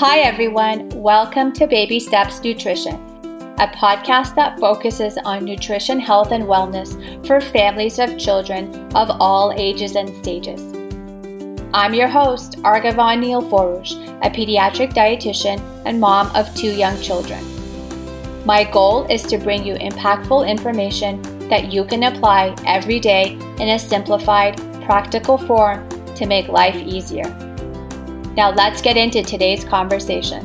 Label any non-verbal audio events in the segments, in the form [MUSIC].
Hi, everyone. Welcome to Baby Steps Nutrition, a podcast that focuses on nutrition, health, and wellness for families of children of all ages and stages. I'm your host, Argavan Nilforoush, a pediatric dietitian and mom of two young children. My goal is to bring you impactful information that you can apply every day in a simplified, practical form to make life easier. Now, let's get into today's conversation.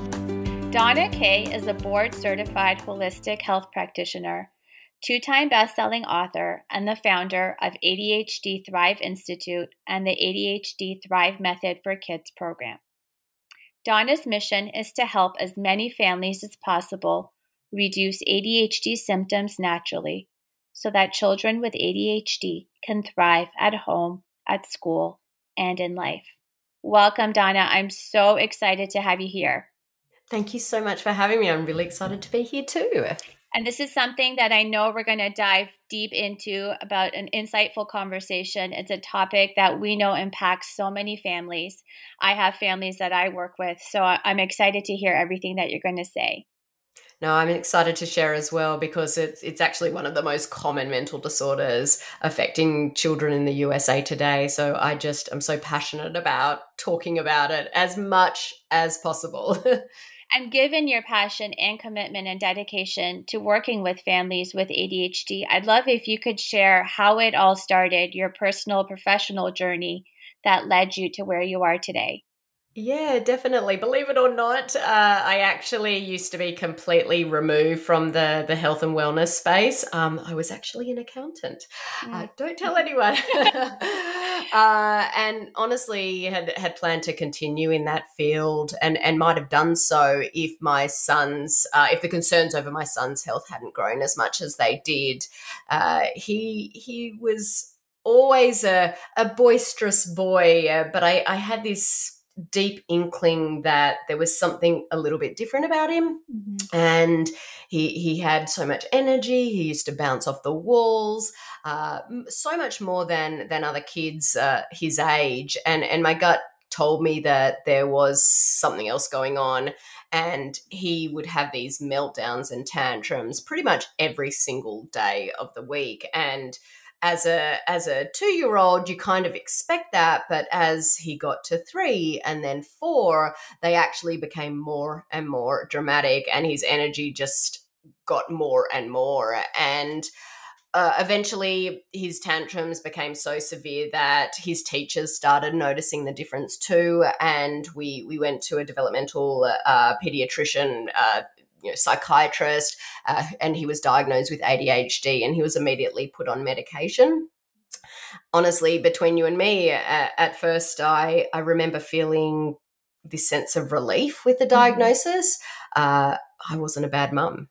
Dana Kay is a board certified holistic health practitioner, two time best selling author, and the founder of ADHD Thrive Institute and the ADHD Thrive Method for Kids program. Dana's mission is to help as many families as possible reduce ADHD symptoms naturally so that children with ADHD can thrive at home, at school, and in life. Welcome, Dana. I'm so excited to have you here. Thank you so much for having me. I'm really excited to be here too. And this is something that I know we're going to dive deep into about an insightful conversation. It's a topic that we know impacts so many families. I have families that I work with, so I'm excited to hear everything that you're going to say. No, I'm excited to share as well because it's it's actually one of the most common mental disorders affecting children in the USA today. So I just I'm so passionate about talking about it as much as possible. [LAUGHS] and given your passion and commitment and dedication to working with families with ADHD, I'd love if you could share how it all started, your personal professional journey that led you to where you are today. Yeah, definitely. Believe it or not, uh, I actually used to be completely removed from the the health and wellness space. Um, I was actually an accountant. Uh, mm. Uh, don't tell anyone. [LAUGHS] uh, and honestly, had had planned to continue in that field, and and might have done so if my sons, uh, if the concerns over my son's health hadn't grown as much as they did. Uh, he he was always a a boisterous boy, but I I had this deep inkling that there was something a little bit different about him. Mm-hmm. and he he had so much energy. He used to bounce off the walls uh, so much more than than other kids uh, his age. And and my gut told me that there was something else going on and he would have these meltdowns and tantrums pretty much every single day of the week. And as a as a two year old you kind of expect that but as he got to three and then four they actually became more and more dramatic and his energy just got more and more. And uh, eventually his tantrums became so severe that his teachers started noticing the difference too and we we went to a developmental uh, pediatrician uh, you know, psychiatrist, uh, and he was diagnosed with ADHD, and he was immediately put on medication. Honestly, between you and me, at, at first, I I remember feeling this sense of relief with the mm-hmm. diagnosis. Uh, I wasn't a bad mum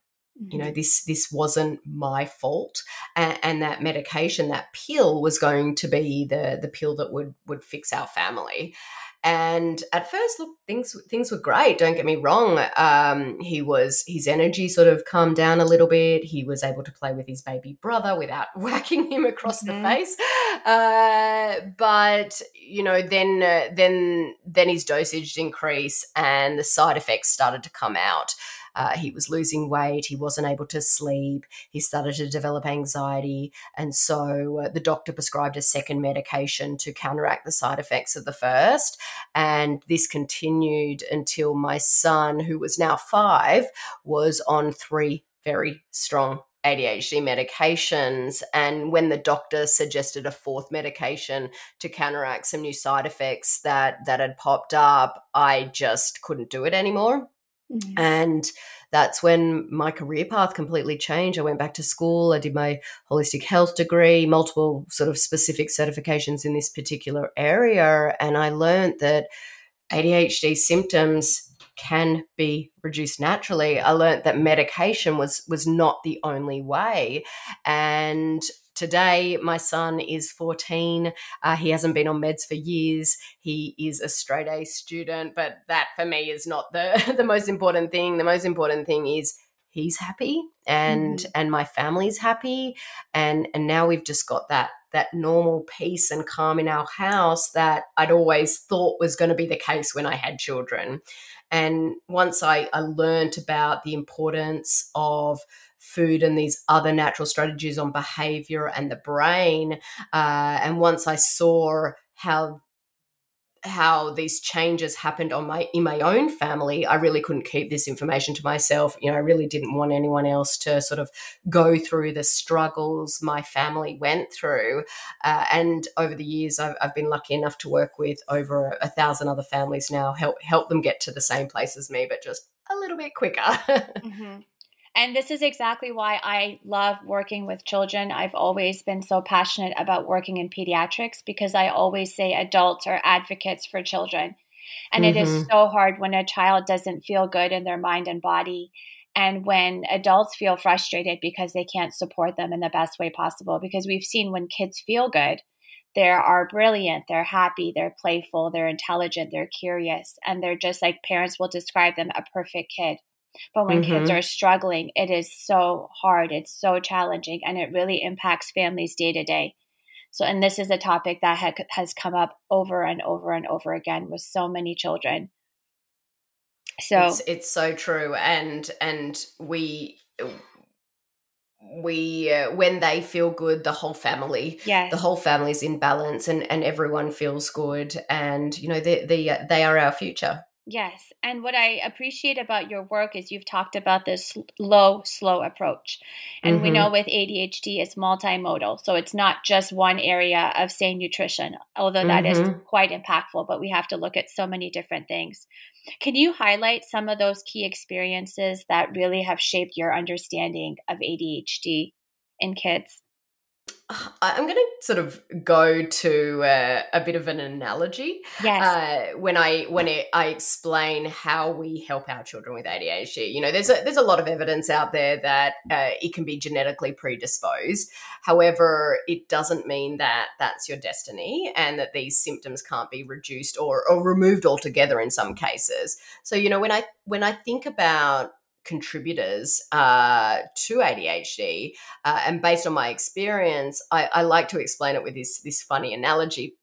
you know mm-hmm. this this wasn't my fault and, and, that medication that pill was going to be the the pill that would would fix our family and at first, look, things things were great. Don't get me wrong. Um, he was his energy sort of calmed down a little bit. He was able to play with his baby brother without [LAUGHS] whacking him across mm-hmm. the face. Uh, but you know, then uh, then then his dosage increased, and the side effects started to come out. Uh, he was losing weight. He wasn't able to sleep. He started to develop anxiety. And so uh, the doctor prescribed a second medication to counteract the side effects of the first. And this continued until my son, who was now five, was on three very strong ADHD medications. And when the doctor suggested a fourth medication to counteract some new side effects that that had popped up, I just couldn't do it anymore. Mm-hmm. And that's when my career path completely changed. I went back to school. I did my holistic health degree, multiple sort of specific certifications in this particular area. And I learned that ADHD symptoms can be reduced naturally. I learned that medication was was not the only way. And Today, my son is 14. Uh, he hasn't been on meds for years. He is a straight A student, but that for me is not the, [LAUGHS] the most important thing. The most important thing is he's happy and mm-hmm. and my family's happy and and now we've just got that that normal peace and calm in our house that I'd always thought was going to be the case when I had children. And once I, I learned about the importance of food and these other natural strategies on behavior and the brain, uh, and once I saw how how these changes happened on my in my own family i really couldn't keep this information to myself you know i really didn't want anyone else to sort of go through the struggles my family went through uh, and over the years I've, I've, been lucky enough to work with over a thousand other families now help help them get to the same place as me but just a little bit quicker [LAUGHS] mm-hmm. And this is exactly why I love working with children. I've always been so passionate about working in pediatrics because I always say adults are advocates for children. And mm-hmm. it is mm-hmm. so hard when a child doesn't feel good in their mind and body. And when adults feel frustrated because they can't support them in the best way possible. Because we've seen when kids feel good, they are brilliant, they're happy, they're playful, they're intelligent, they're curious, and they're just like parents will describe them a perfect kid. But when mm-hmm. kids are struggling, it is so hard, it's so challenging, and it really impacts families day to day. So, and this is a topic that ha- has come up over and over and over again with so many children. So it's, it's so true, and and we we uh, when they feel good the whole family yes. the whole family's in balance and and everyone feels good and you know they they, they are our future Yes. And what I appreciate about your work is you've talked about this low, slow approach. And mm-hmm. we know with ADHD, it's multimodal. So it's not just one area of, say, nutrition, although that mm-hmm. is quite impactful, but we have to look at so many different things. Can you highlight some of those key experiences that really have shaped your understanding of ADHD in kids? I'm going to sort of go to uh, a bit of an analogy. Yes. Uh, when I when it, I explain how we help our children with ADHD, you know, there's a, there's a lot of evidence out there that uh, it can be genetically predisposed. However, it doesn't mean that that's your destiny and that these symptoms can't be reduced or, or removed altogether in some cases. So, you know, when I when I think about contributors uh, to ADHD. Uh, and based on my experience, I, I, like to explain it with this this funny analogy.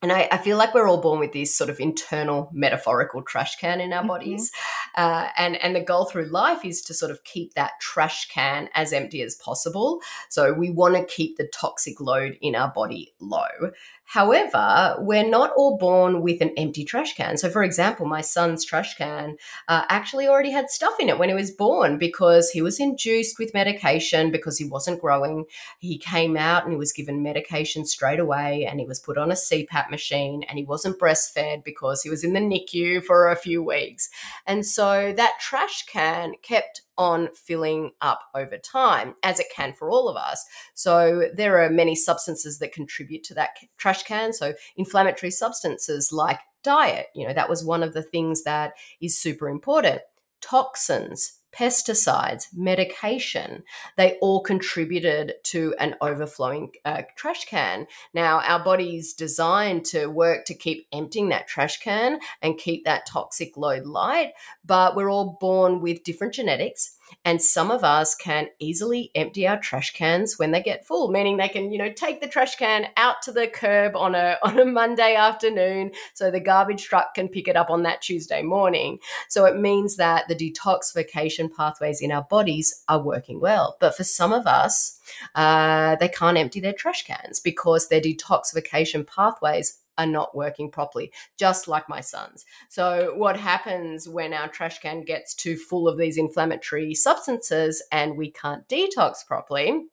And I, I, feel like we're all born with this sort of internal metaphorical trash can in our mm-hmm. bodies. Uh, and, and the goal through life is to sort of keep that trash can as empty as possible. So we want to keep the toxic load in our body low. However, we're not all born with an empty trash can. So, for example, my son's trash can uh, actually already had stuff in it when he was born because he was induced with medication because he wasn't growing. He came out and he was given medication straight away and he was put on a CPAP machine and he wasn't breastfed because he was in the NICU for a few weeks. And so that trash can kept on filling up over time, as it can for all of us. So there are many substances that contribute to that trash can. So inflammatory substances like diet, you know, that was one of the things that is super important. Toxins, pesticides, medication, they all contributed to an overflowing uh, trash can. Now, our body's designed to work to keep emptying that trash can and keep that toxic load light, but we're all born with different genetics and some of us can easily empty our trash cans when they get full, meaning they can, you know, take the trash can out to the curb on a [LAUGHS] on a Monday afternoon so the garbage truck can pick it up on that Tuesday morning. So it means that the detoxification pathways in our bodies are working well. But for some of us, uh, they can't empty their trash cans because their detoxification pathways are not working properly, just like my son's. So, what happens when our trash can gets too full of these inflammatory substances and we can't detox properly?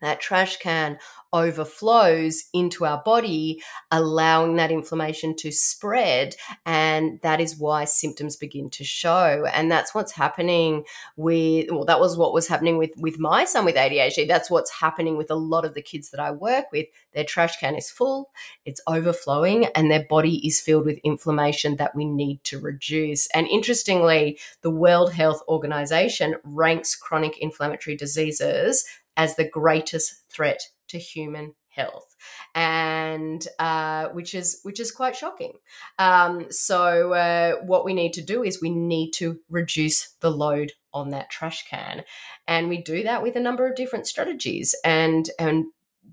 That trash can overflows into our body, allowing that inflammation to spread. And that is why symptoms begin to show. And that's what's happening with, well, that was what was happening with, with my son with ADHD. That's what's happening with a lot of the kids that I work with. Their trash can is full, it's overflowing, and their body is filled with inflammation that we need to reduce. And interestingly, the World Health Organization ranks chronic inflammatory diseases as the greatest threat to human health. And uh, which is which is quite shocking. Um, so uh, what we need to do is we need to reduce the load on that trash can. And we do that with a number of different strategies. And and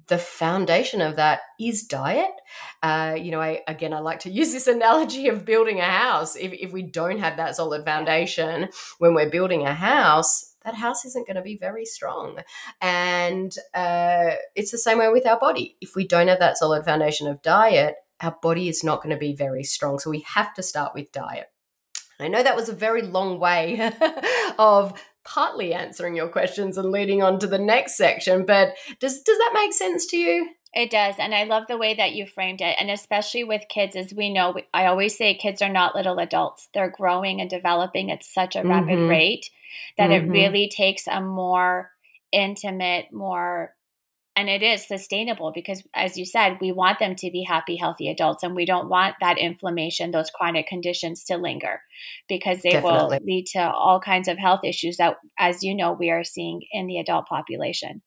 the foundation of that is diet. Uh, you know, I again, I like to [LAUGHS] use this analogy of building a house. If, if we don't have that solid foundation when we're building a house, that house isn't going to be very strong. And uh, it's the same way with our body. If we don't have that solid foundation of diet, our body is not going to be very strong. So we have to start with diet. I know that was a very long way [LAUGHS] of partly answering your questions and leading on to the next section, but does does that make sense to you? It does. And I love the way that you framed it. And especially with kids, as we know, I always say kids are not little adults. They're growing and developing at such a mm-hmm. rapid rate that mm-hmm. it really takes a more intimate, more and it is sustainable because as you said we want them to be happy healthy adults and we don't want that inflammation those chronic conditions to linger because they Definitely. will lead to all kinds of health issues that as you know we are seeing in the adult population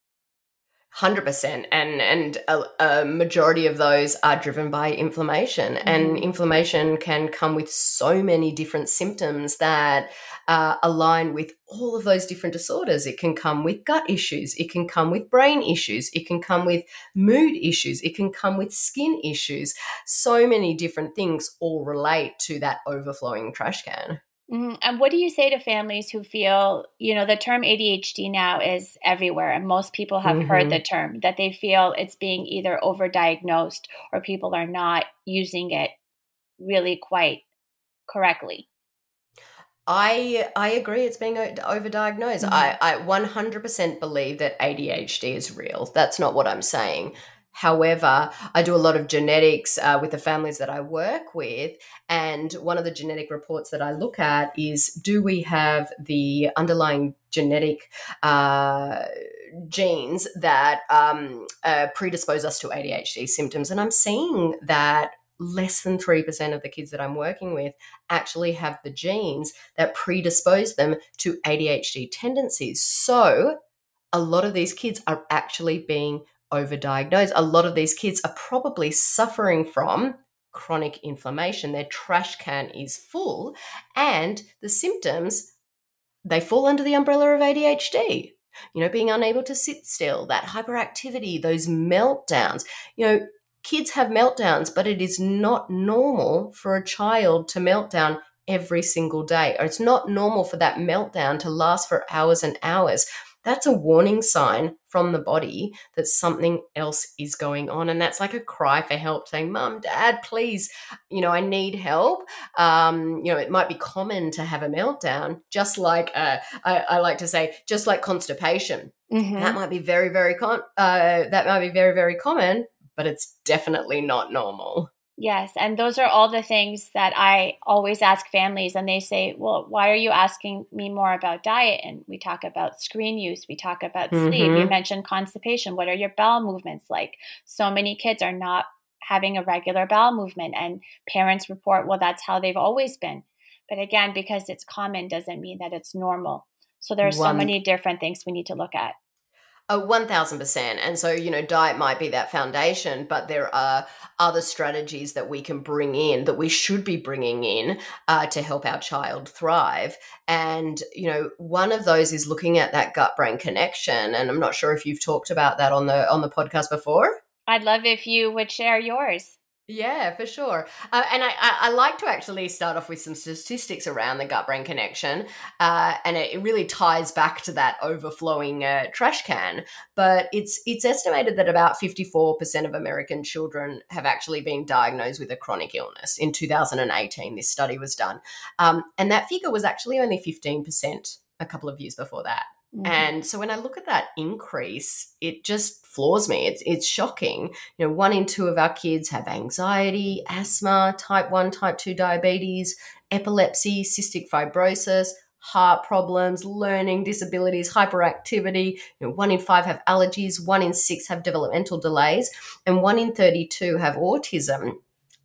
Hundred percent, and and a, a, majority of those are driven by inflammation, mm. and inflammation can come with so many different symptoms that uh, align with all of those different disorders. It can come with gut issues, it can come with brain issues, it can come with mood issues, it can come with skin issues. So many different things all relate to that overflowing trash can. Mm-hmm. And what do you say to families who feel, you know, the term ADHD now is everywhere, and most people have mm-hmm. heard the term, that they feel it's being either overdiagnosed or people are not using it really quite correctly? I I agree. It's being overdiagnosed. Mm-hmm. I I 100% believe that ADHD is real. That's not what I'm saying. However, I do a lot of genetics uh, with the families that I work with. And one of the genetic reports that I look at is do we have the underlying genetic uh, genes that um, uh, predispose us to ADHD symptoms? And I'm seeing that less than 3% of the kids that I'm working with actually have the genes that predispose them to ADHD tendencies. So, a lot of these kids are actually being overdiagnosed. A lot of these kids are probably suffering from chronic inflammation. Their trash can is full, and the symptoms they fall under the umbrella of ADHD. You know, being unable to sit still, that hyperactivity, those meltdowns. You know, kids have meltdowns, but it is not normal for a child to meltdown every single day, or it's not normal for that meltdown to last for hours and hours that's a warning sign from the body that something else is going on. And that's like a cry for help saying, Mom, Dad, please, you know, I need help. Um, you know, it might be common to have a meltdown, just like uh, I, I, like to say, just like constipation. Mm-hmm. That might be very, very con- uh, that might be very, very common, but it's definitely not normal. Yes. And those are all the things that I always ask families. And they say, well, why are you asking me more about diet? And we talk about screen use, we talk about mm-hmm. sleep. You mm-hmm. mentioned constipation. What are your bowel movements like? So many kids are not having a regular bowel movement, and parents report, well, that's how they've always been. But again, because it's common doesn't mean that it's normal. So there's One. so many different things we need to look at. Oh, 1000%. And so, you know, diet might be that foundation, but there are other strategies that we can bring in that we should be bringing in uh, to help our child thrive. And, you know, one of those is looking at that gut brain connection. And I'm not sure if you've talked about that on the on the podcast before. I'd love if you would share yours. Yeah, for sure. Uh, and I, I, like to actually start off with some statistics around the gut brain connection. Uh, and it, it, really ties back to that overflowing uh, trash can. But it's, it's estimated that about 54% of American children have actually been diagnosed with a chronic illness. In 2018, this study was done. Um, and that figure was actually only 15% a couple of years before that. Mm-hmm. And so when I look at that increase, it just floors me. It's it's shocking. You know, one in two of our kids have anxiety, asthma, type 1, type 2 diabetes, epilepsy, cystic fibrosis, heart problems, learning disabilities, hyperactivity. You know, one in five have allergies, one in six have developmental delays, and one in 32 have autism.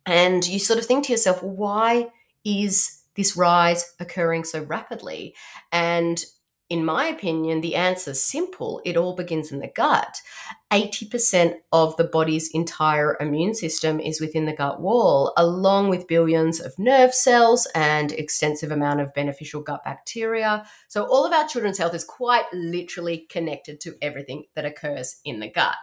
And you sort of think to yourself, why is this rise occurring so rapidly? And in my opinion, the answer's simple. It all begins in the gut. 80% of the body's entire immune system is within the gut wall, along with billions of nerve cells and extensive amount of beneficial gut bacteria. So all of our children's health is quite literally connected to everything that occurs in the gut.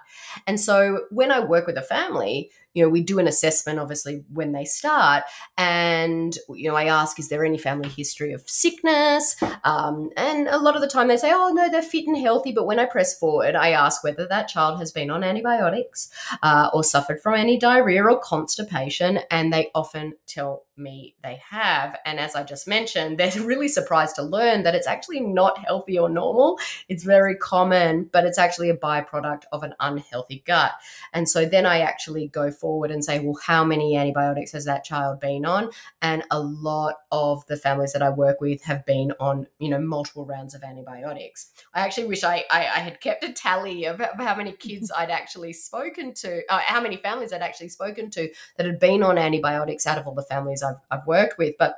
And so when I work with a family, you know, we do an assessment obviously when they start, and you know, I ask, is there any family history of sickness? Um, and a lot of the time they say, oh no, they're fit and healthy. But when I press forward, I ask whether that child has been on antibiotics uh, or suffered from any diarrhea or constipation, and they often tell me they have. And as I just mentioned, [LAUGHS] they're really surprised to learn that it's actually not healthy or normal. It's very common, but it's actually a byproduct of an unhealthy gut. And so then I actually go forward and say, well, how many antibiotics has that child been on? And a lot of the families that I work with have been on, you know, multiple rounds of antibiotics. I actually wish I, I, I had kept a tally of, of how many kids [LAUGHS] I'd actually spoken to, uh, how many families I'd actually spoken to that had been on antibiotics out of all the families I've, I've worked with. But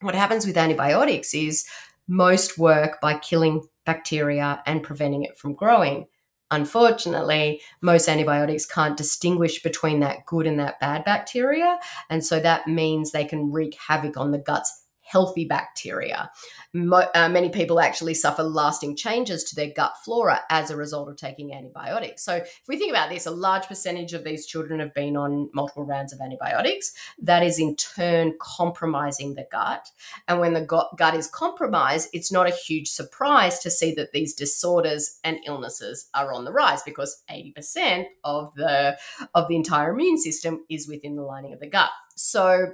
what happens with antibiotics is most work by killing bacteria and preventing it from growing. Unfortunately, most antibiotics can't distinguish between that good and that bad bacteria. And so that means they can wreak havoc on the gut's healthy bacteria. Mo- uh, many people actually suffer lasting changes to their gut flora as a result of taking antibiotics. So, if we think about this, a large percentage of these children have been on multiple rounds of antibiotics. That is in turn compromising the gut. And when the gut, gut is compromised, it's not a huge surprise to see that these disorders and illnesses are on the rise because 80% of the of the entire immune system is within the lining of the gut. So,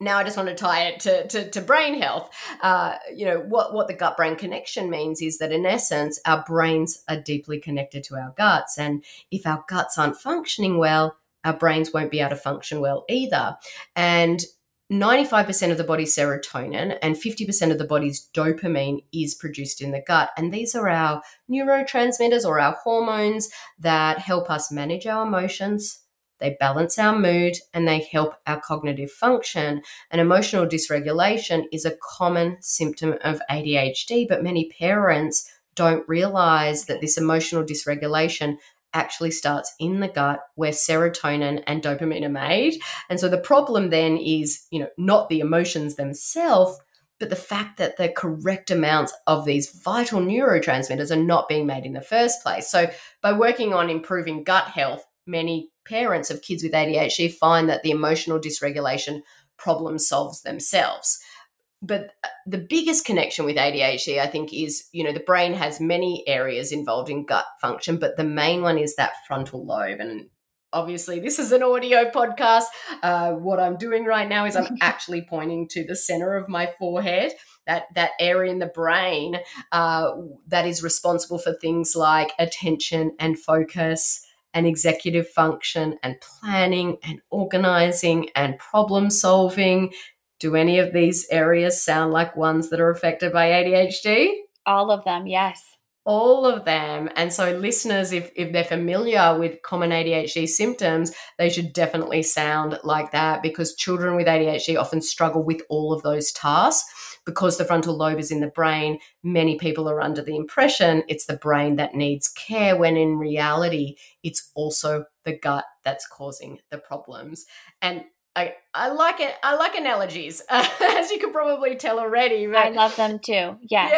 now I just want to tie it to, to, to brain health. Uh, you know, what, what the gut brain connection means is that in essence, our brains are deeply connected to our guts. And if our guts aren't functioning well, our brains won't be able to function well either. And 95% of the body's serotonin and 50% of the body's dopamine is produced in the gut. And these are our neurotransmitters or our hormones that help us manage our emotions, they balance our mood and they help our cognitive function. And emotional dysregulation is a common symptom of ADHD, but many parents don't realize that this emotional dysregulation actually starts in the gut where serotonin and dopamine are made. And so the problem then is, you know, not the emotions themselves, but the fact that the correct amounts of these vital neurotransmitters are not being made in the first place. So by working on improving gut health, many parents of kids with ADHD find that the emotional dysregulation problem solves themselves. But uh, the biggest connection with ADHD, I think, is you know, the brain has many areas involved in gut function, but the main one is that frontal lobe. And obviously, this is an audio podcast. Uh, what I'm doing right now is I'm [LAUGHS] actually pointing to the center of my forehead. That, that area in the brain uh, that is responsible for things like attention and focus, and executive function and planning and organizing and problem solving. Do any of these areas sound like ones that are affected by ADHD? All of them, yes. All of them. And so, listeners, if, if they're familiar with common ADHD symptoms, they should definitely sound like that because children with ADHD often struggle with all of those tasks because the frontal lobe is in the brain, many people are under the impression it's the brain that needs care, when in reality, it's also the gut that's causing the problems. And I, I like it. I like analogies, uh, [LAUGHS] as you can probably tell already. I love them too. Yes.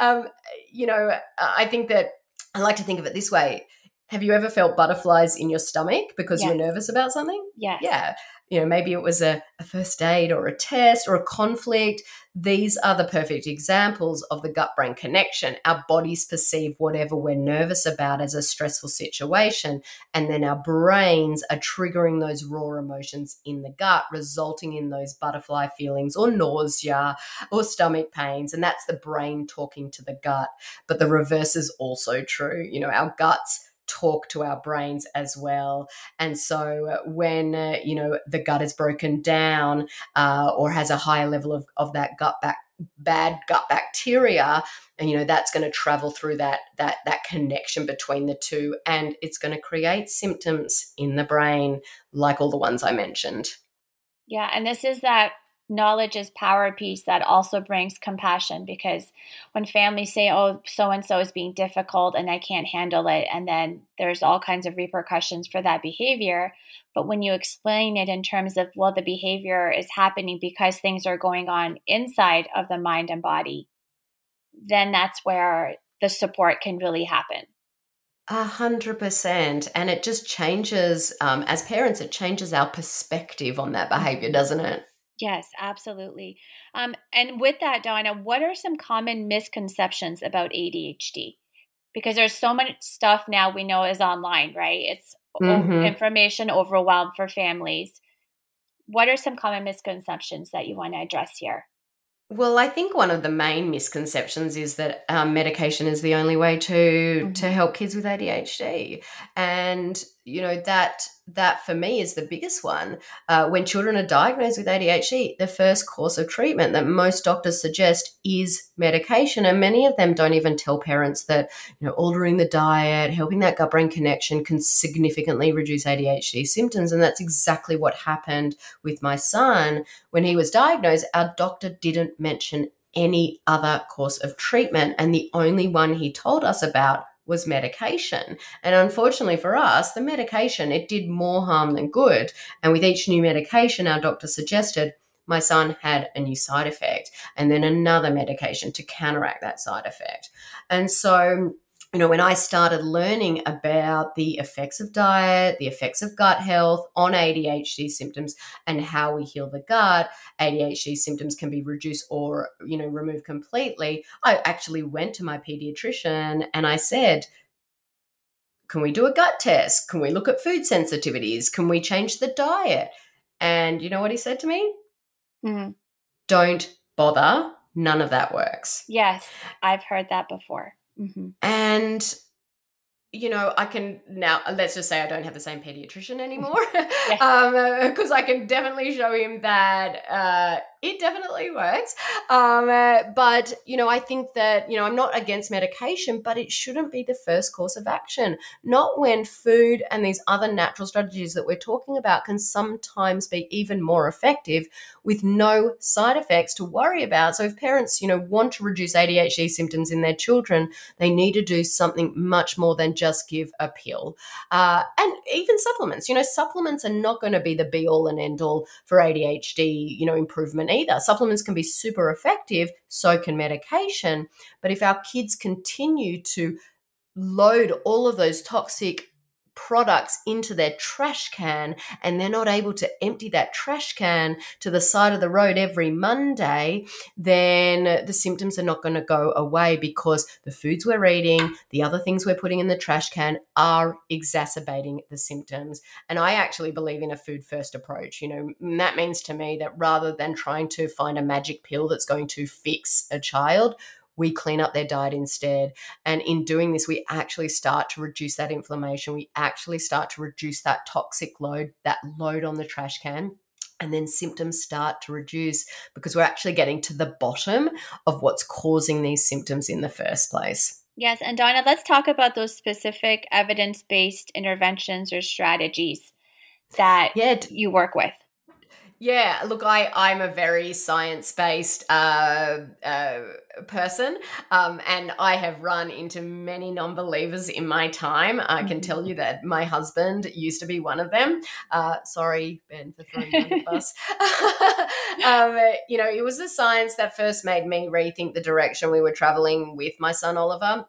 Yeah. Um, you know, I think that I like to think of it this way. Have you ever felt butterflies in your stomach because yes. you're nervous about something? Yes. Yeah you know maybe it was a, a, first aid or a test or a conflict. These are the perfect examples of the gut brain connection. Our bodies perceive whatever we're nervous about as a stressful situation and then our brains are triggering those raw emotions in the gut resulting in those butterfly feelings or nausea or stomach pains and that's the brain talking to the gut. But the reverse is also true. You know our guts talk to our brains as well. And so uh, when, uh, you know, the gut is broken down uh, or has a higher level of, of that gut back bad gut bacteria and you know that's going to travel through that that that connection between the two and it's going to create symptoms in the brain like all the ones i mentioned yeah and this is that knowledge is power piece that also brings compassion because when families say, oh, so and so is being difficult and I can't handle it, and then there's all kinds of repercussions for that behavior. But when you explain it in terms of, well, the behavior is happening because things are going on inside of the mind and body, then that's where the support can really happen. A hundred percent. And it just changes, um, as parents, it changes our perspective on that behavior, doesn't it? Yes, absolutely. Um, and with that, Dana, what are some common misconceptions about ADHD? Because there's so much stuff now we know is online, right? It's mm-hmm. information overwhelmed for families. What are some common misconceptions that you want to address here? Well, I think one of the main misconceptions is that um, medication is the only way to mm-hmm. to help kids with ADHD, and you know that that for me is the biggest one. Uh, when children are diagnosed with ADHD, the first course of treatment that most doctors suggest is medication, and many of them don't even tell parents that you know altering the diet, helping that gut brain connection can significantly reduce ADHD symptoms, and that's exactly what happened with my son when he was diagnosed. Our doctor didn't mention any other course of treatment, and the only one he told us about was medication. And unfortunately for us, the medication, it did more harm than good. And with each new medication, our doctor suggested my son had a new side effect and then another medication to counteract that side effect. And so you know, when I started learning about the effects of diet, the effects of gut health on ADHD symptoms, and how we heal the gut, ADHD symptoms can be reduced or, you know, removed completely. I actually went to my pediatrician and I said, can we do a gut test? Can we look at food sensitivities? Can we change the diet? And you know what he said to me? Mm-hmm. Don't bother. None of that works. Yes, I've heard that before. Mm-hmm. And you know, I can now, let's just say I don't have the same pediatrician anymore. [LAUGHS] Because [LAUGHS] um, I can definitely show him that uh, it definitely works. Um, uh, but, you know, I think that, you know, I'm not against medication, but it shouldn't be the first course of action. Not when food and these other natural strategies that we're talking about can sometimes be even more effective with no side effects to worry about. So if parents, you know, want to reduce ADHD symptoms in their children, they need to do something much more than just give a pill. Uh, and even supplements, you know, supplements are not going to be the be all and end all for ADHD, you know, improvement either. Supplements can be super effective, so can medication. But if our kids continue to load all of those toxic products into their trash can and they're not able to empty that trash can to the side of the road every Monday, then the symptoms are not going to go away because the foods we're eating, the other things we're putting in the trash can are exacerbating the symptoms. And I actually believe in a food first approach. You know, that means to me that rather than trying to find a magic pill that's going to fix a child, we clean up their diet instead. And in doing this, we actually start to reduce that inflammation. We actually start to reduce that toxic load, that load on the trash can. And then symptoms start to reduce because we're actually getting to the bottom of what's causing these symptoms in the first place. Yes. And Dana, let's talk about those specific evidence based interventions or strategies that yeah. you work with. Yeah, look, I I'm a very science based uh, uh, person, um, and I have run into many non believers in my time. I can tell you that my husband used to be one of them. Uh, sorry, Ben, for throwing you the bus. [LAUGHS] um, you know, it was the science that first made me rethink the direction we were traveling with my son Oliver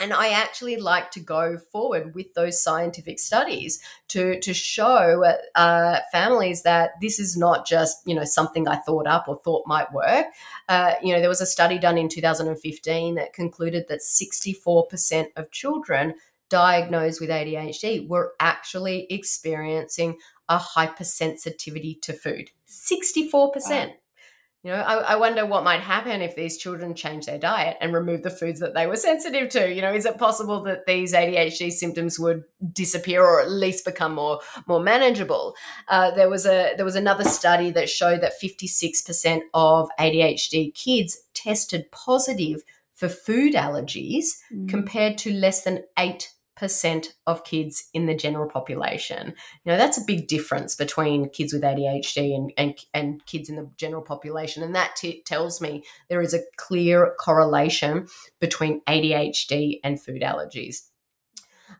and I actually like to go forward with those scientific studies to to show uh, families that this is not just you know something I thought up or thought might work. Uh, you know, there was a study done in 2015 that concluded that 64% of children diagnosed with ADHD were actually experiencing a hypersensitivity to food. 64%. Wow. You know, I, I, wonder what might happen if these children change their diet and remove the foods that they were sensitive to. You know, is it possible that these ADHD symptoms would disappear or at least become more more manageable? Uh, there was a there was another study that showed that fifty six percent of ADHD kids tested positive for food allergies, mm. compared to less than eight percent of kids in the general population. You know, that's a big difference between kids with ADHD and, and, and kids in the general population. And that t- tells me there is a clear correlation between ADHD and food allergies.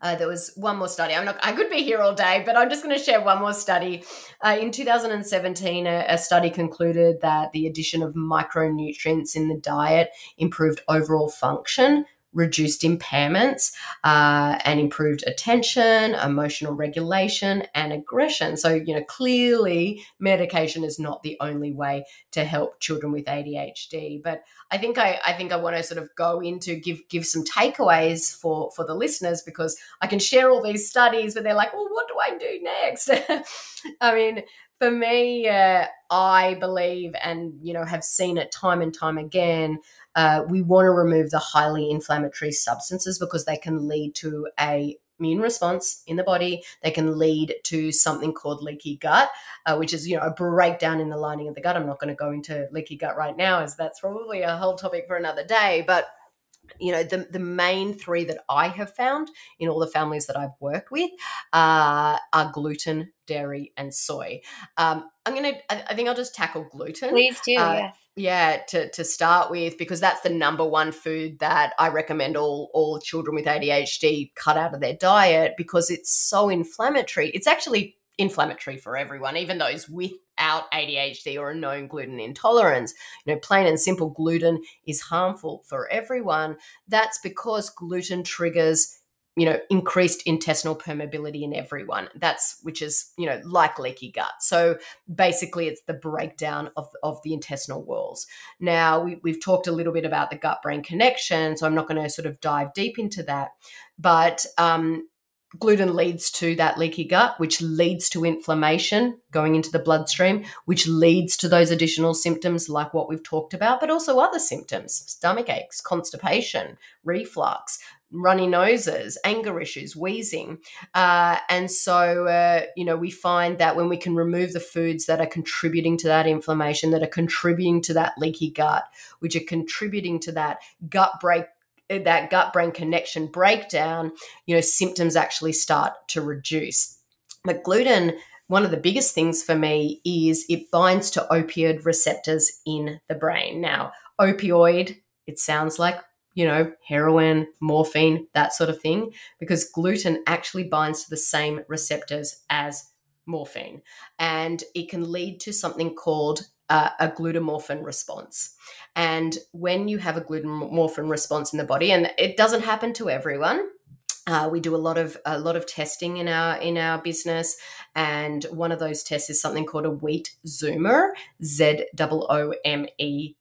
Uh, there was one more study. I'm not. I could be here all day, but I'm just going to share one more study. Uh, in 2017, a, a, study concluded that the addition of micronutrients in the diet improved overall function reduced impairments uh, and improved attention, emotional regulation, and aggression. So, you know, clearly medication is not the only way to help children with ADHD. But I think I, I think I want to sort of go into give give some takeaways for for the listeners because I can share all these studies, but they're like, well, what do I do next? [LAUGHS] I mean, for me, uh, I believe and you know have seen it time and time again uh, we want to remove the highly inflammatory substances because they can lead to a immune response in the body. They can lead to something called leaky gut, uh, which is you know a breakdown in the lining of the gut. I'm not going to go into leaky gut right now, as that's probably a whole topic for another day. But you know the, the main three that i have found in all the families that i've worked with uh, are gluten dairy and soy. Um, i'm gonna I, think i'll just tackle gluten. Please do uh, yes. yeah to, to start with because that's the number one food that i recommend all all children with adhd cut out of their diet because it's so inflammatory. It's actually inflammatory for everyone, even those without ADHD or a known gluten intolerance. You know, plain and simple, gluten is harmful for everyone. That's because gluten triggers you know increased intestinal permeability in everyone that's which is you know like leaky gut so basically it's the breakdown of, of the intestinal walls now we, we've talked a little bit about the gut brain connection so i'm not going to sort of dive deep into that but um, gluten leads to that leaky gut, which leads to inflammation going into the bloodstream, which leads to those additional symptoms like what we've talked about, but also other symptoms stomach aches, constipation, reflux, runny noses, anger issues, wheezing. Uh, and so, uh, you know, we find that when we can remove the foods that are contributing to that inflammation, that are contributing to that leaky gut, which are contributing to that gut break that gut brain connection breakdown, you know, symptoms actually start to reduce. But gluten, one of the biggest things for me is it binds to opioid receptors in the brain. Now, opioid, it sounds like you know, heroin, morphine, that sort of thing, because gluten actually binds to the same receptors as morphine. And it can lead to something called uh, a gluteomorphin response. And when you have a gluteomorphin response in the body, and it doesn't happen to everyone, uh, we do a lot of a lot of testing in our in our business, and one of those tests is something called a wheat zoomer, Z O O M E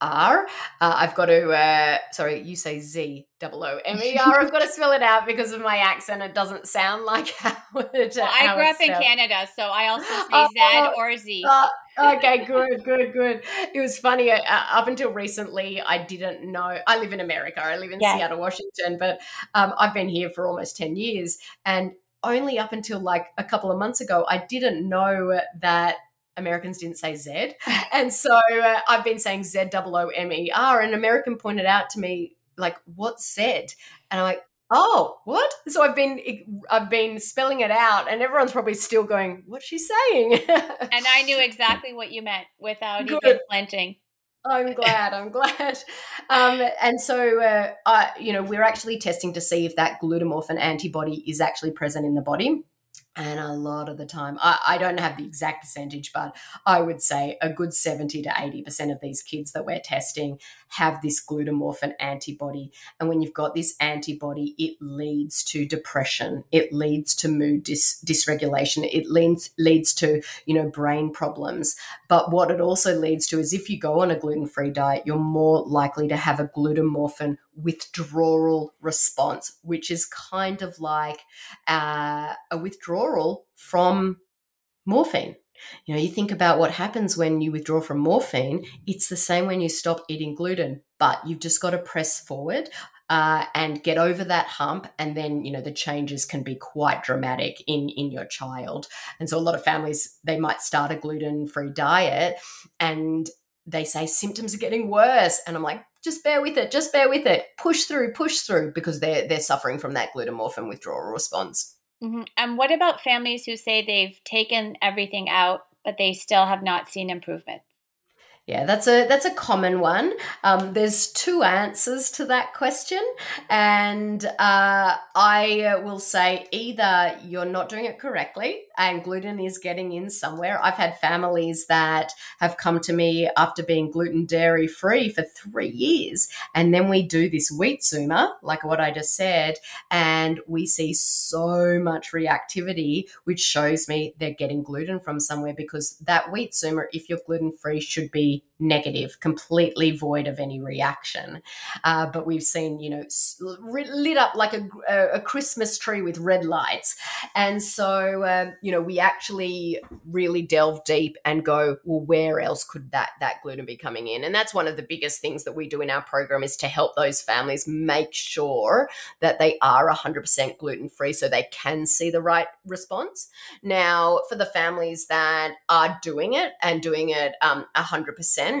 R. uh, got to, uh, sorry, you say Z double O M E R. I've got to spell it out because of my accent. It doesn't sound like [LAUGHS] how it. Well, I grew up in Canada, so I also say oh, [GASPS] Z or Z. Uh, okay, good, good, good. It was funny. Uh, up until recently, I didn't know. I live in America. I live in. Seattle, Washington, but um, I've been here for almost 10 years. And only up until like a couple of months ago, I didn't know that Americans didn't say Z. [LAUGHS] And so uh, I've been saying Z O O M E R. And an American pointed out to me, like, what's Z? And I'm like, oh, what? So I've been I've been spelling it out, and everyone's probably still going, what's she saying? [LAUGHS] and I knew exactly what you meant without Good. even flinching. I'm glad. I'm glad. Um, and so, uh, I, you know, we're actually testing to see if that gluteomorphin antibody is actually present in the body. And a lot of the time, I, I, don't have the exact percentage, but I would say a good 70 to 80% of these kids that we're testing have this gluteomorphin antibody. And when you've got this antibody, it leads to depression, it leads to mood dis- dysregulation, it leads, leads to, you know, brain problems. But what it also leads to is if you go on a gluten free diet, you're more likely to have a gluteomorphin withdrawal response, which is kind of like uh, a withdrawal from morphine. You know, you think about what happens when you withdraw from morphine, it's the same when you stop eating gluten, but you've just got to press forward. Uh, and get over that hump and then you know the changes can be quite dramatic in in your child and so a lot of families they might start a gluten free diet and they say symptoms are getting worse and i'm like just bear with it, just bear with it, push through, push through, because they're they're suffering from that gluteomorphin withdrawal response. Mm-hmm. And what about families who say they've taken everything out, but they still have not seen improvement? Yeah, that's a that's a common one. Um, there's two answers to that question, and uh, I will say either you're not doing it correctly, and gluten is getting in somewhere. I've had families that have come to me after being gluten dairy free for three years, and then we do this wheat zoomer, like what I just said, and we see so much reactivity, which shows me they're getting gluten from somewhere because that wheat zoomer, if you're gluten free, should be be negative, completely void of any reaction. Uh, but we've seen, you know, lit up like a, a Christmas tree with red lights. And so, uh, you know, we actually really delve deep and go, well, where else could that that gluten be coming in? And that's one of the biggest things that we do in our program is to help those families make sure that they are 100% gluten free so they can see the right response. Now, for the families that are doing it and doing it um, 100%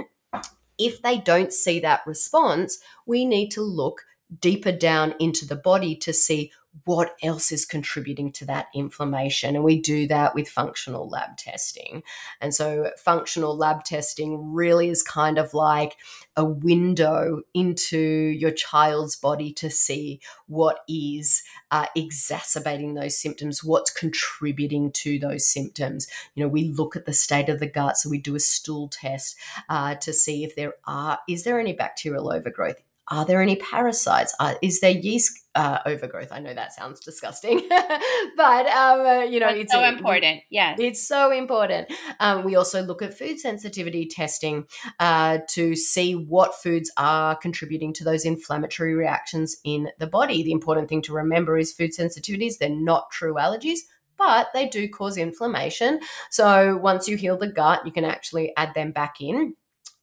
if they don't see that response, we need to look deeper down into the body to see what else is contributing to that inflammation. And we do that with functional lab testing. And so, functional lab testing really is kind of like a window into your child's body to see what is uh, exacerbating those symptoms, what's contributing to those symptoms. You know, we look at the state of the gut, so we do a stool test uh, to see if there are, is there any bacterial overgrowth? Are there any parasites? Uh, is there yeast uh, overgrowth? I know that sounds disgusting, [LAUGHS] but um, uh, you know, That's it's so important. Yes, it's so important. Um, we also look at food sensitivity testing uh, to see what foods are contributing to those inflammatory reactions in the body. The important thing to remember is food sensitivities; they're not true allergies but they do cause inflammation. So once you heal the gut, you can actually add them back in.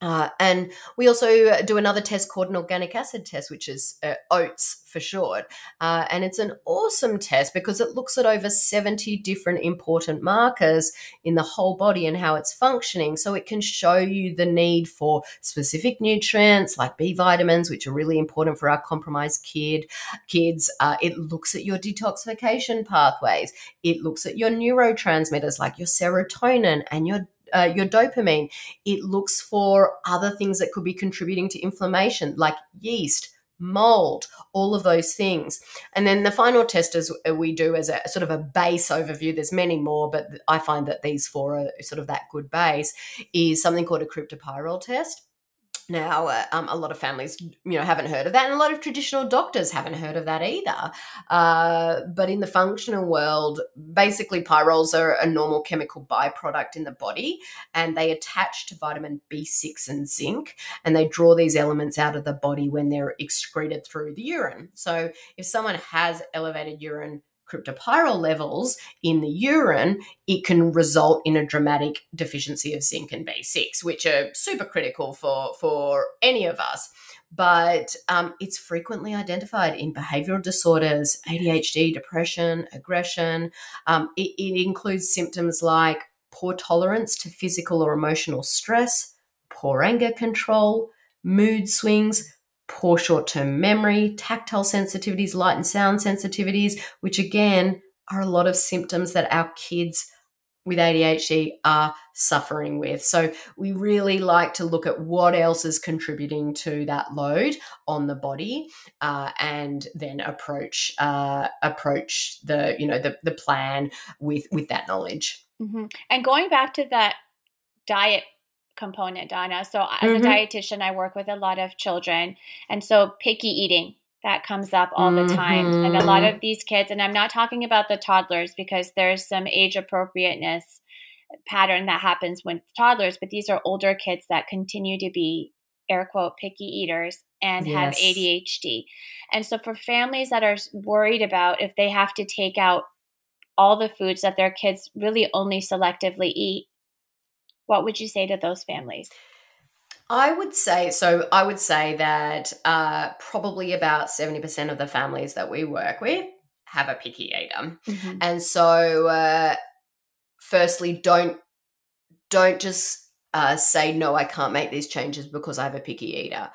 Uh, and we also do another test called an organic acid test, which is uh, OATS for short. Uh, and it's an awesome test because it looks at over 70 different important markers in the whole body and how it's functioning. So it can show you the need for specific nutrients like B vitamins, which are really important for our compromised kid kids. Uh, it looks at your detoxification pathways. It looks at your neurotransmitters like your serotonin and your uh, your dopamine. It looks for other things that could be contributing to inflammation, like yeast, mold, all of those things. And then the final test is uh, we do as a sort of a base overview. There's many more, but I find that these four are sort of that good base. Is something called a cryptopyrrole test now, uh, um, a lot of families, you know, haven't heard of that, and a lot of traditional doctors haven't heard of that either. Uh, but in the functional world, basically, pyrroles are a normal chemical byproduct in the body, and they attach to vitamin B6 and zinc, and they draw these elements out of the body when they're excreted through the urine. So, if someone has elevated urine cryptopyrrole levels in the urine, it can result in a dramatic deficiency of zinc and B6, which are super critical for, for any of us. But um, it's frequently identified in behavioral disorders, ADHD, depression, aggression. Um, it, it includes symptoms like poor tolerance to physical or emotional stress, poor anger control, mood swings, poor short term memory, tactile sensitivities, light and sound sensitivities, which again are a lot of symptoms that our kids with ADHD are suffering with. So we really like to look at what else is contributing to that load on the body, uh, and then approach uh, approach the you know the the plan with with that knowledge. Mm-hmm. And going back to that diet component, Dana. So as mm-hmm. a dietitian, I work with a lot of children, and so picky eating that comes up all the time. Mm-hmm. And a lot mm-hmm. of these kids, and I'm not talking about the toddlers because there's some age appropriateness pattern that happens with toddlers, but these are older kids that continue to be air quote picky eaters and yes. have ADHD. And so for families that are worried about if they have to take out all the foods that their kids really only selectively eat, what would you say to those families? I would say so. I would say that uh, probably about 70% of the families that we work with have a picky eater. Mm-hmm. And so, uh, firstly, don't don't just uh, say no. I can't make these changes because I have a picky eater.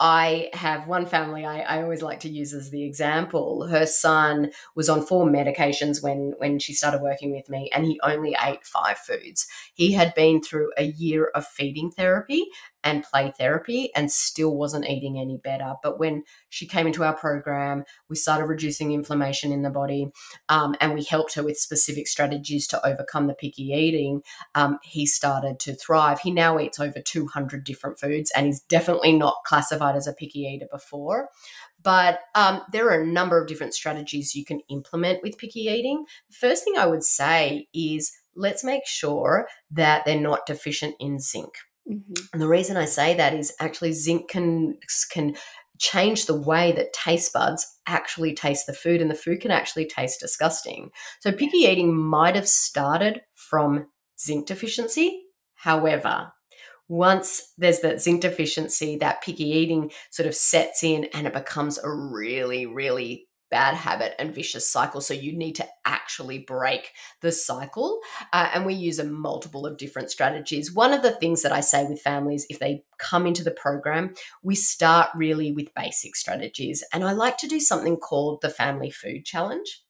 I have one family I, I, always like to use as the example. Her son was on four medications when when she started working with me, and he only ate five foods. He had been through a year of feeding therapy and play therapy and still wasn't eating any better. But when she came into our program, we started reducing inflammation in the body, um, and we helped her with specific strategies to overcome the picky eating. Um, he started to thrive. He now eats over 200 different foods, and he's definitely not classified as a picky eater before. But um, there are a number of different strategies you can implement with picky eating. The first thing I would say is let's make sure that they're not deficient in zinc. Mm-hmm. And the reason I say that is actually zinc can can change the way that taste buds actually taste the food and the food can actually taste disgusting. So picky eating might have started from zinc deficiency. However, once there's that zinc deficiency, that picky eating sort of sets in and it becomes a really, really bad habit and vicious cycle. So you need to actually break the cycle. Uh, and we use a multiple of different strategies. One of the things that I say with families, if they come into the program, we start really with basic strategies. And I like to do something called the Family Food Challenge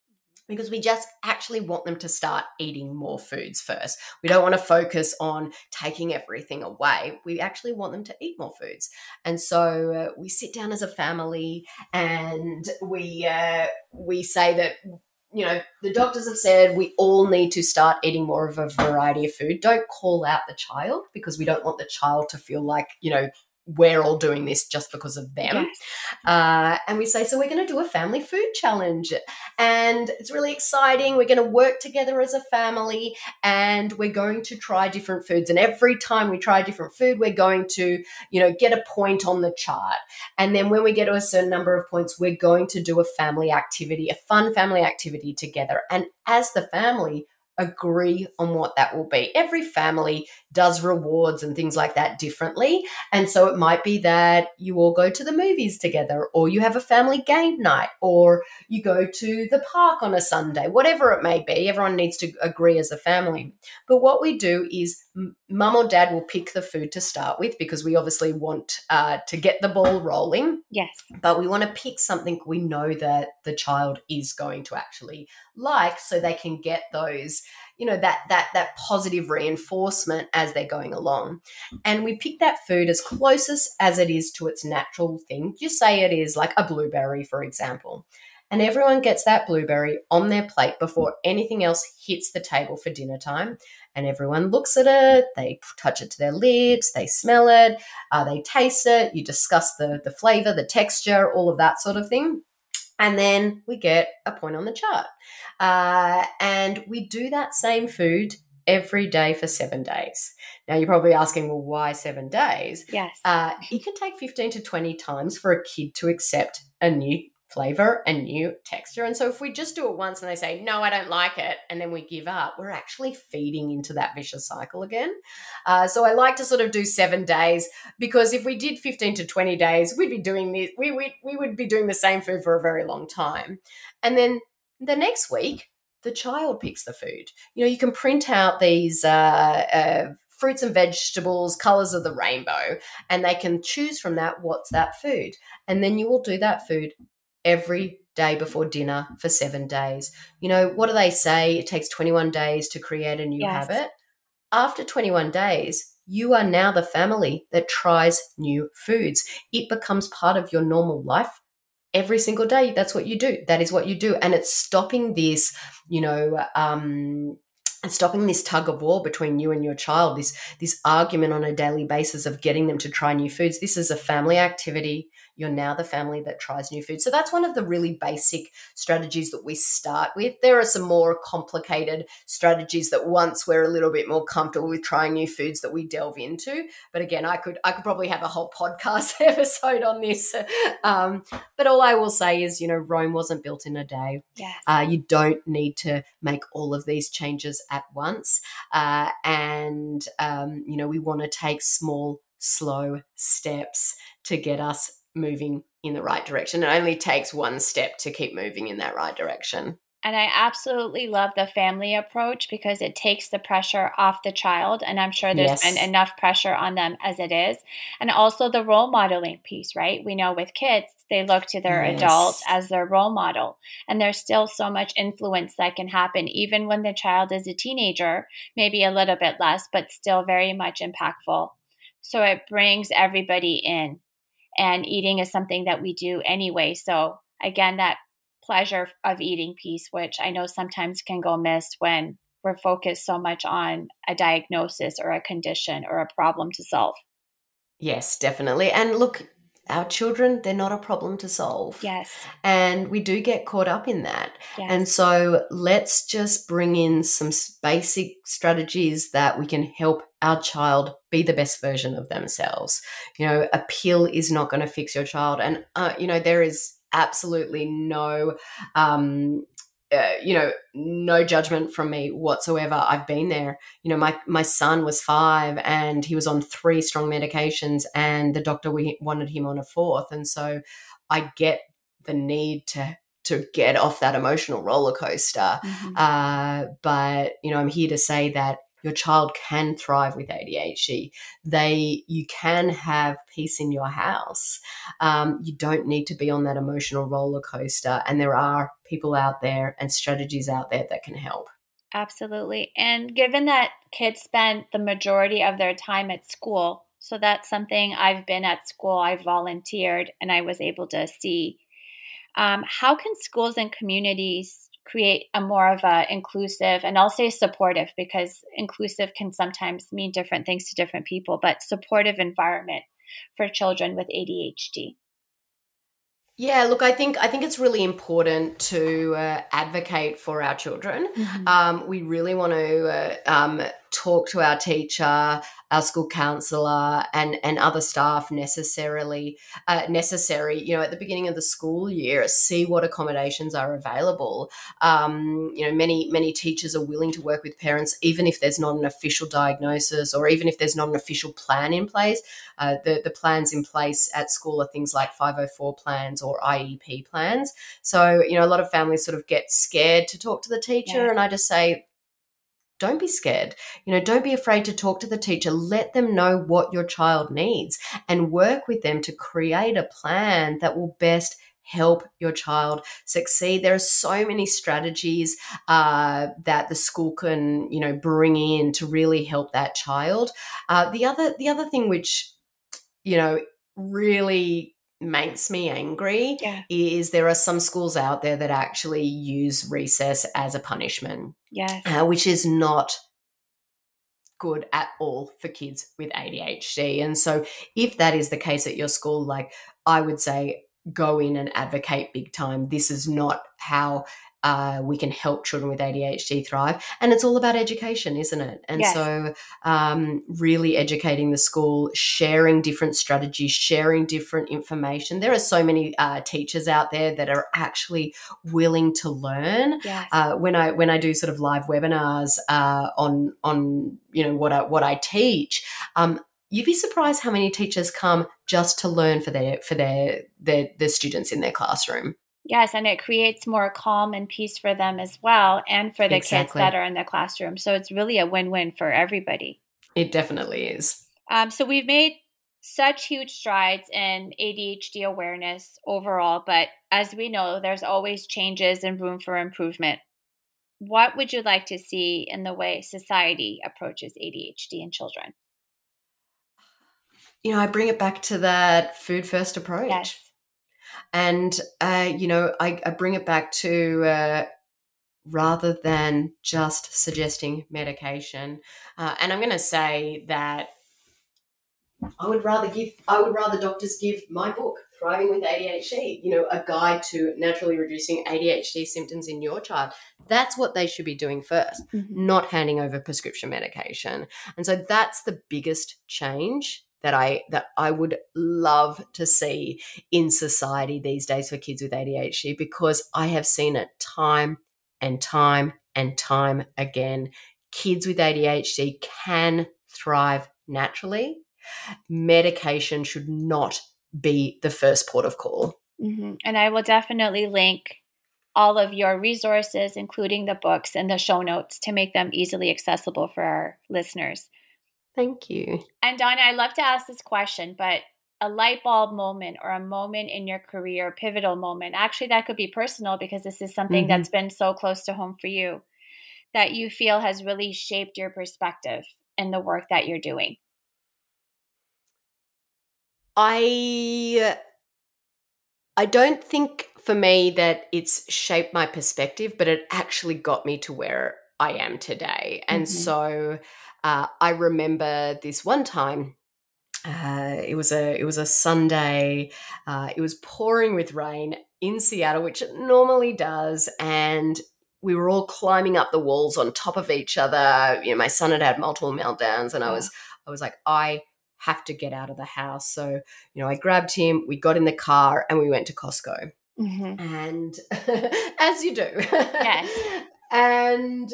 because we just actually want them to start eating more foods first. We don't want to focus on taking everything away. We actually want them to eat more foods. And so uh, we sit down as a family and we uh, we say that you know the doctors have said we all need to start eating more of a variety of food. Don't call out the child because we don't want the child to feel like you know we're all doing this just because of them. Yes. Uh, and we say, so we're going to do a family food challenge. And it's really exciting. We're going to work together as a family and we're going to try different foods. And every time we try a different food, we're going to, you know, get a point on the chart. And then when we get to a certain number of points, we're going to do a family activity, a fun family activity together. And as the family, agree on what that will be. Every family does rewards and things like that differently. And so it might be that you all go to the movies together, or you have a family game night, or you go to the park on a Sunday, whatever it may be. Everyone needs to agree as a family. But what we do is mum or dad will pick the food to start with because we obviously want uh, to get the ball rolling. Yes. But we want to pick something we know that the child is going to actually like so they can get those you know that that that positive reinforcement as they're going along. And we pick that food as closest as it is to its natural thing. Just say it is like a blueberry for example. And everyone gets that blueberry on their plate before anything else hits the table for dinner time. And everyone looks at it they touch it to their lips they smell it uh, they taste it you discuss the the flavor the texture all of that sort of thing and then we get a point on the chart. Uh, and we do that same food every day for seven days. Now, you're probably asking, well, why seven days? Yes. Uh, it can take 15 to 20 times for a kid to accept a new flavor and new texture. And so if we just do it once and they say, no, I don't like it, and then we give up, we're actually feeding into that vicious cycle again. Uh, so I like to sort of do seven days because if we did 15 to 20 days, we'd be doing this, we, we, we would be doing the same food for a very long time. And then the next week, the child picks the food. You know, you can print out these uh, uh, fruits and vegetables, colors of the rainbow, and they can choose from that what's that food. And then you will do that food every day before dinner for seven days. You know, what do they say? It takes 21 days to create a new yes. habit. After 21 days, you are now the family that tries new foods. It becomes part of your normal life every single day. That's what you do. That is what you do. And it's stopping this, you know, um, and stopping this tug of war between you and your child, this this argument on a daily basis of getting them to try new foods. This is a family activity you're now the family that tries new food. So that's one of the really basic strategies that we start with. There are some more complicated strategies that once we're a little bit more comfortable with trying new foods that we delve into. But again, I could I could probably have a whole podcast [LAUGHS] episode on this. Um, but all I will say is, you know, Rome wasn't built in a day. Yes. Uh, you don't need to make all of these changes at once. Uh, and um, you know, we want to take small slow steps to get us moving in the right direction. It only takes one step to keep moving in that right direction. And I absolutely love the family approach because it takes the pressure off the child. And I'm sure there's yes. been enough pressure on them as it is. And also the role modeling piece, right? We know with kids, they look to their yes. adult as their role model. And there's still so much influence that can happen, even when the child is a teenager, maybe a little bit less, but still very much impactful. So it brings everybody in. And eating is something that we do anyway. So again, that pleasure of eating piece, which I know sometimes can go missed when we're focused so much on a diagnosis or a condition or a problem to solve. Yes, definitely. And look, our children, they're not a problem to solve. Yes. And we do get caught up in that. Yes. And so let's just bring in some basic strategies that we can help our child be the best version of themselves. You know, a pill is not going to fix your child. And, uh, you know, there is absolutely no um, uh, you know no judgment from me whatsoever. I've been there. You know my my son was 5 and he was on three strong medications and the doctor we wanted him on a fourth. And so i get the need to to get off that emotional roller coaster. Mm-hmm. uh, but you know i'm here to say that your child can thrive with ADHD. They, you can have peace in your house. Um, you don't need to be on that emotional roller coaster. And there are people out there and strategies out there that can help. Absolutely. And given that kids spend the majority of their time at school, so that's something I've been at school, I volunteered, and I was able to see. Um, how can schools and communities create a more of a inclusive and I'll say supportive because inclusive can sometimes mean different things to different people, but supportive environment for children with ADHD. Yeah, look, I think I think it's really important to uh, advocate for our children. Mm-hmm. Um, we really want to uh, um, talk to our teacher, our school counselor, and and other staff necessarily uh, necessary. You know, at the beginning of the school year, see what accommodations are available. Um, you know, many many teachers are willing to work with parents, even if there's not an official diagnosis or even if there's not an official plan in place. Uh, the the plans in place at school are things like 504 plans or IEP plans. So you know, a lot of families sort of get scared to talk to the teacher, and I just say don't be scared. You know, don't be afraid to talk to the teacher. Let them know what your child needs and work with them to create a plan that will best help your child succeed. There are so many strategies uh, that the school can, you know, bring in to really help that child. Uh, the other, the other thing which, you know, really makes me angry yeah. is there are some schools out there that actually use recess as a punishment. Yes. Uh, which is not good at all for kids with ADHD. And so if that is the case at your school like I would say go in and advocate big time. This is not how uh, we can help children with ADHD thrive. And it's all about education, isn't it? And yes. so, um, really educating the school, sharing different strategies, sharing different information. There are so many uh, teachers out there that are actually willing to learn. Yes. Uh, when I when I do sort of live webinars uh, on on you know what I what I teach. Um, you'd be surprised how many teachers come just to learn for their for their their, their students in their classroom. Yes, and it creates more calm and peace for them as well, and for the exactly. kids that are in the classroom. So it's really a win win for everybody. It definitely is. Um, so we've made such huge strides in ADHD awareness overall, but as we know, there's always changes and room for improvement. What would you like to see in the way society approaches ADHD in children? You know, I bring it back to that food first approach. Yes and, uh, you know, I, I, bring it back to uh, rather than just suggesting medication. Uh, and I'm going to say that I would rather give, I would rather doctors give my book, Thriving with ADHD, you know, a guide to naturally reducing ADHD symptoms in your child. That's what they should be doing 1st mm-hmm. not handing over prescription medication. And so that's the biggest change that I that I would love to see in society these days for kids with ADHD because I have seen it time and time and time again. Kids with ADHD can thrive naturally. Medication should not be the first port of call. Mm-hmm. And I will definitely link all of your resources, including the books and the show notes, to make them easily accessible for our listeners. Thank you. And Dana, I love to ask this question, but a light bulb moment or a moment in your career, pivotal moment, actually, that could be personal because this is something mm-hmm. that's been so close to home for you that you feel has really shaped your perspective in the work that you're doing. I I don't think for me that it's shaped my perspective, but it actually got me to where I am today. And mm-hmm. so uh, I remember this one time. Uh, it was a it was a Sunday. Uh, it was pouring with rain in Seattle, which it normally does, and we were all climbing up the walls on top of each other. You know, my son had had multiple meltdowns, and I was I was like, I have to get out of the house. So, you know, I grabbed him, we got in the car, and we went to Costco. Mm-hmm. And [LAUGHS] as you do. Yes. [LAUGHS] and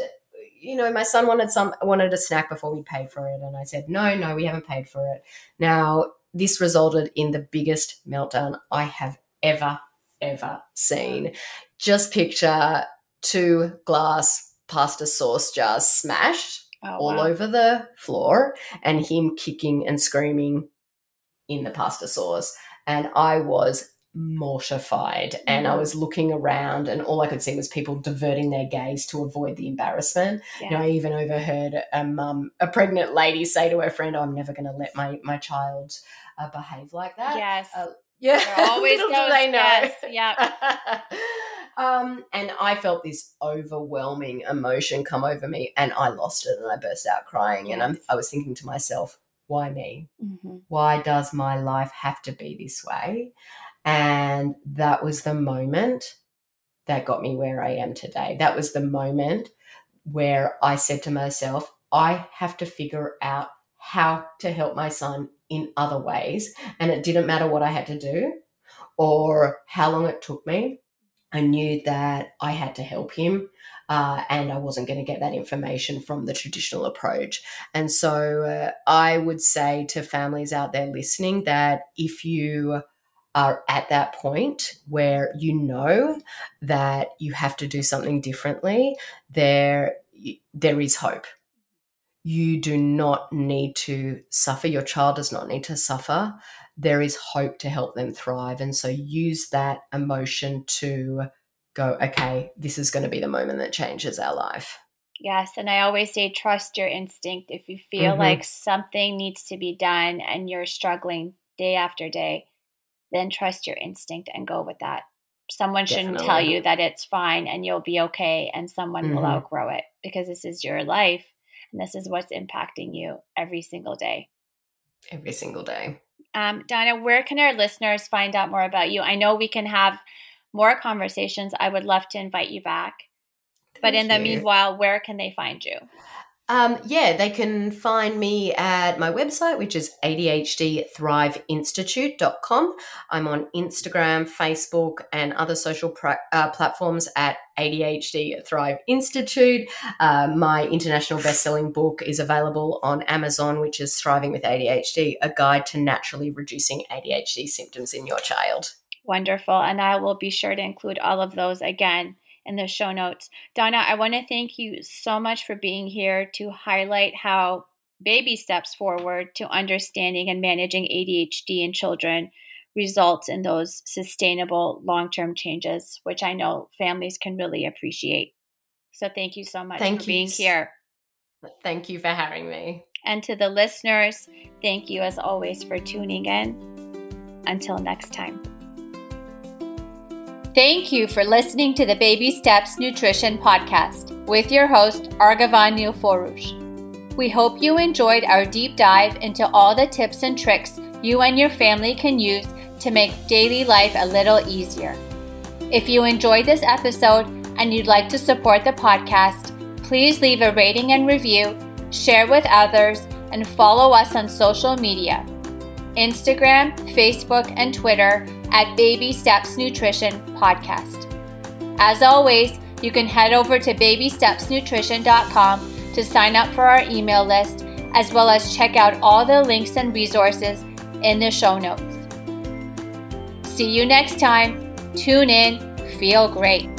you know, my son wanted some wanted a snack before we paid for it, and I said, "No, no, we haven't paid for it." Now, this resulted in the biggest meltdown I have ever ever seen. Just picture two glass pasta sauce jars smashed oh, all wow. over the floor and him kicking and screaming in the pasta sauce. And I was mortified and I mm. was looking around and all I could see was people diverting their gaze to avoid the embarrassment. Yeah. You know, I even overheard a mum, a pregnant lady say to her friend, oh, I'm never going to let my, my child uh, behave like that. Yes. Uh, yeah. always [LAUGHS] Little do they know. Yes. Yeah. [LAUGHS] Um, and I felt this overwhelming emotion come over me, and I lost it, and I burst out crying. Yes. And I'm, I was thinking to myself, why me? Mm-hmm. Why does my life have to be this way? And that was the moment that got me where I am today. That was the moment where I said to myself, I have to figure out how to help my son in other ways. And it didn't matter what I had to do or how long it took me. I knew that I had to help him. Uh, and I wasn't going to get that information from the traditional approach. And so uh, I would say to families out there listening that if you are at that point where you know that you have to do something differently, there there is hope. You do not need to suffer. Your child does not need to suffer there is hope to help them thrive. And so use that emotion to go, okay, this is going to be the moment that changes our life. Yes. And I always say, trust your instinct. If you feel mm-hmm. like something needs to be done and you're struggling day after day, then trust your instinct and go with that. Someone shouldn't Definitely. tell you that it's fine and you'll be okay, and someone mm-hmm. will outgrow it because this is your life and this is what's impacting you every single day. Every single day. Um, Dana, where can our listeners find out more about you? I know we can have more conversations. I would love to invite you back. Thank but in you. the meanwhile, where can they find you? Um, yeah, they can find me at my website, which is ADHDthriveinstitute.com. I'm on Instagram, Facebook, and other social pra- uh, platforms at ADHD Thrive Institute. Uh, my international best-selling book is available on Amazon, which is Thriving with ADHD, a guide to naturally reducing ADHD symptoms in your child. Wonderful. And I will be sure to include all of those again in the show notes. Dana, I want to thank you so much for being here to highlight how baby steps forward to understanding and managing ADHD in children results in those sustainable long term changes, which I know families can really appreciate. So thank you so much thank for being here. Thank you for having me. And to the listeners, thank you as always for tuning in. Until next time. Thank you for listening to the Baby Steps Nutrition Podcast with your host, Argavan Nilforoush. We hope you enjoyed our deep dive into all the tips and tricks you and your family can use to make daily life a little easier. If you enjoyed this episode and you'd like to support the podcast, please leave a rating and review, share with others, and follow us on social media Instagram, Facebook, and Twitter at Baby Steps Nutrition Podcast. As always, you can head over to babystepsnutrition.com to sign up for our email list, as well as check out all the links and resources in the show notes. See you next time. Tune in. Feel great.